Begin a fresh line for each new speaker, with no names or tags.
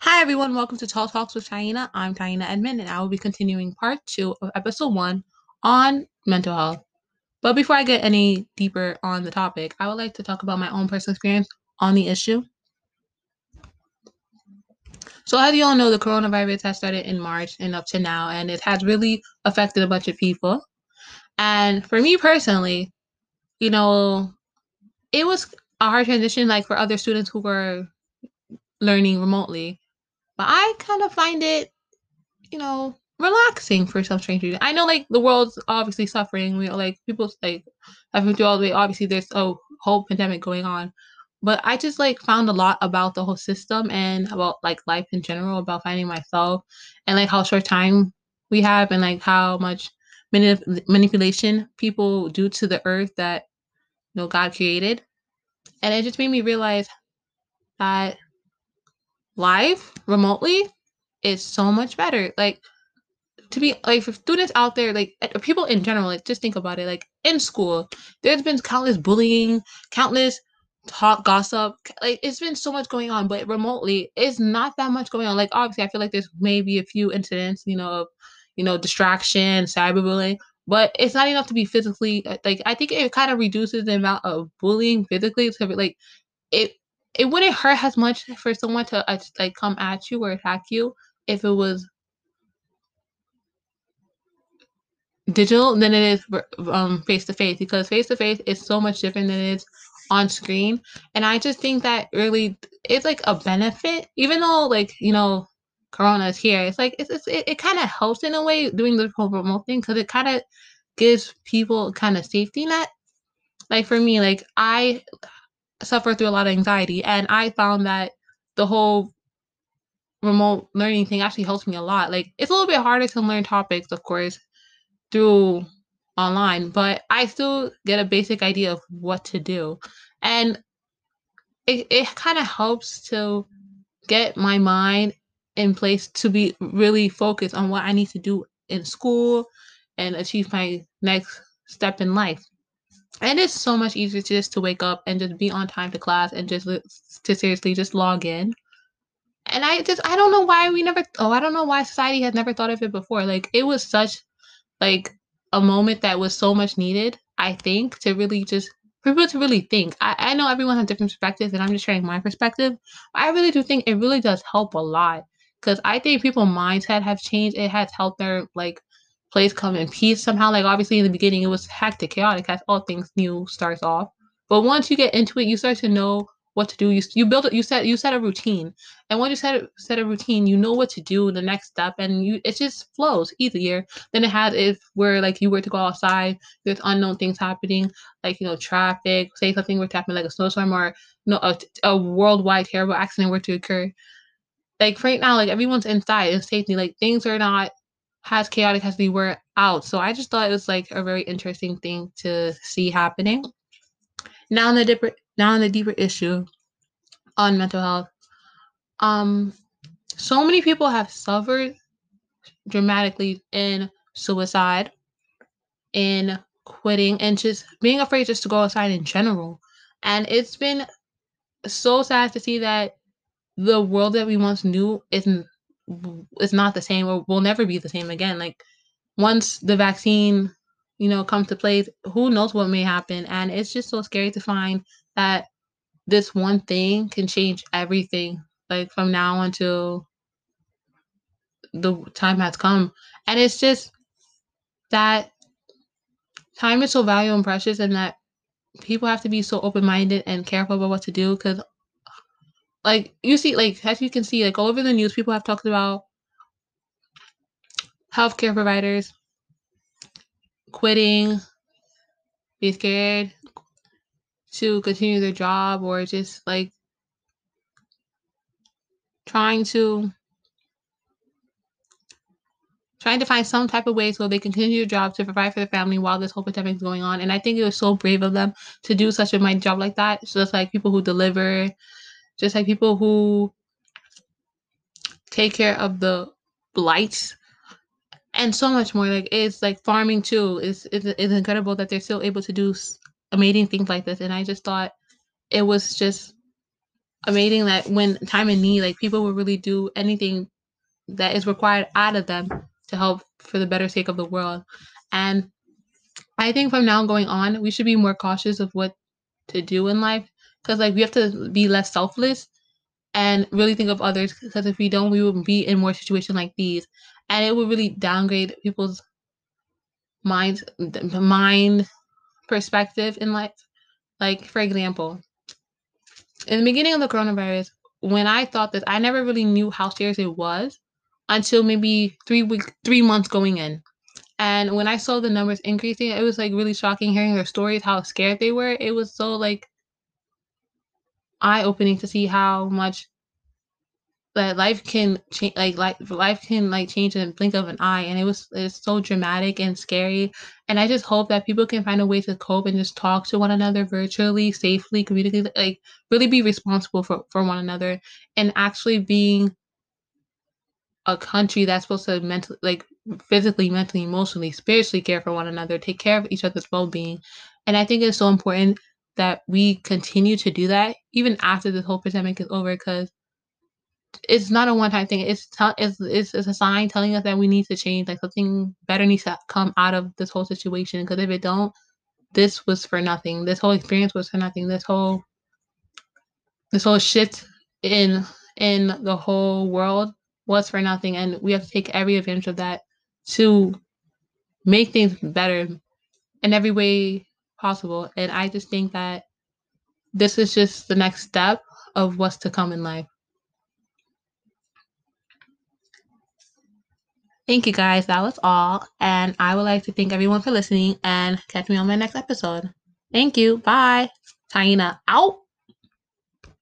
Hi everyone, welcome to Tall Talks with Taina. I'm Taina Edmond and I will be continuing part two of episode one on mental health. But before I get any deeper on the topic, I would like to talk about my own personal experience on the issue. So, as you all know, the coronavirus has started in March and up to now, and it has really affected a bunch of people. And for me personally, you know, it was a hard transition, like for other students who were learning remotely. But I kind of find it, you know, relaxing for strange reason. I know like the world's obviously suffering. We like people like having to all the way. Obviously, there's a whole pandemic going on, but I just like found a lot about the whole system and about like life in general, about finding myself and like how short time we have and like how much manip- manipulation people do to the earth that you know God created. And it just made me realize that live remotely is so much better. Like to be like for students out there, like people in general, like just think about it. Like in school, there's been countless bullying, countless talk gossip. Like it's been so much going on, but remotely, it's not that much going on. Like obviously, I feel like there's maybe a few incidents, you know, of you know distraction, cyberbullying, but it's not enough to be physically uh, like. I think it kind of reduces the amount of bullying physically. So like it it wouldn't hurt as much for someone to uh, like come at you or attack you if it was digital than it is um face to face because face to face is so much different than it is on screen. And i just think that really it's like a benefit even though like you know corona is here it's like it's, it's it, it kind of helps in a way doing the whole remote thing because it kind of gives people kind of safety net. Like for me like i suffer through a lot of anxiety and i found that the whole remote learning thing actually helps me a lot like it's a little bit harder to learn topics of course through online, but I still get a basic idea of what to do. And it, it kind of helps to get my mind in place to be really focused on what I need to do in school and achieve my next step in life. And it's so much easier just to wake up and just be on time to class and just to seriously just log in. And I just I don't know why we never oh I don't know why society has never thought of it before. Like it was such like a moment that was so much needed, I think, to really just for people to really think. I, I know everyone has different perspectives and I'm just sharing my perspective. I really do think it really does help a lot. Cause I think people's mindset have changed. It has helped their like place come in peace somehow. Like obviously in the beginning it was hectic, chaotic as all things new starts off. But once you get into it, you start to know what to do. You you build it. You set you set a routine, and when you set a, set a routine, you know what to do the next step, and you it just flows easier than it had if where like you were to go outside. There's unknown things happening, like you know traffic. Say something were to happen, like a snowstorm or you know a, a worldwide terrible accident were to occur. Like right now, like everyone's inside in safety. Like things are not as chaotic as they were out. So I just thought it was like a very interesting thing to see happening. Now, on the deeper, now on the deeper issue on mental health, um, so many people have suffered dramatically in suicide, in quitting, and just being afraid just to go outside in general. And it's been so sad to see that the world that we once knew isn't is not the same or will never be the same again. Like once the vaccine, you know, comes to place, who knows what may happen. And it's just so scary to find that this one thing can change everything like from now until the time has come and it's just that time is so valuable and precious and that people have to be so open-minded and careful about what to do because like you see like as you can see like all over the news people have talked about healthcare providers quitting be scared to continue their job or just like trying to trying to find some type of way so they can continue their job to provide for the family while this whole pandemic is going on. And I think it was so brave of them to do such a mighty job like that. So it's like people who deliver, just like people who take care of the blights and so much more. Like it's like farming too. It's, it's, it's incredible that they're still able to do amazing things like this. And I just thought it was just amazing that when time and need, like people will really do anything that is required out of them to help for the better sake of the world. And I think from now going on, we should be more cautious of what to do in life because like we have to be less selfless and really think of others because if we don't we will be in more situations like these. And it will really downgrade people's mind mind perspective in life. Like for example in the beginning of the coronavirus when i thought that i never really knew how serious it was until maybe three weeks three months going in. And when i saw the numbers increasing it was like really shocking hearing their stories how scared they were. It was so like eye opening to see how much that life can change like life life can like change in the blink of an eye and it was it's so dramatic and scary. And i just hope that people can find a way to cope and just talk to one another virtually safely communicate like really be responsible for for one another and actually being a country that's supposed to mentally like physically mentally emotionally spiritually care for one another take care of each other's well-being. And i think it's so important that we continue to do that even after this whole pandemic is over because it's not a one time thing. It's, t- it's it's it's a sign telling us that we need to change. Like something better needs to come out of this whole situation. Because if it don't, this was for nothing. This whole experience was for nothing. This whole this whole shift in in the whole world was for nothing. And we have to take every advantage of that to make things better in every way possible. And I just think that this is just the next step of what's to come in life. Thank you guys. That was all. And I would like to thank everyone for listening and catch me on my next episode. Thank you. Bye. Taina out.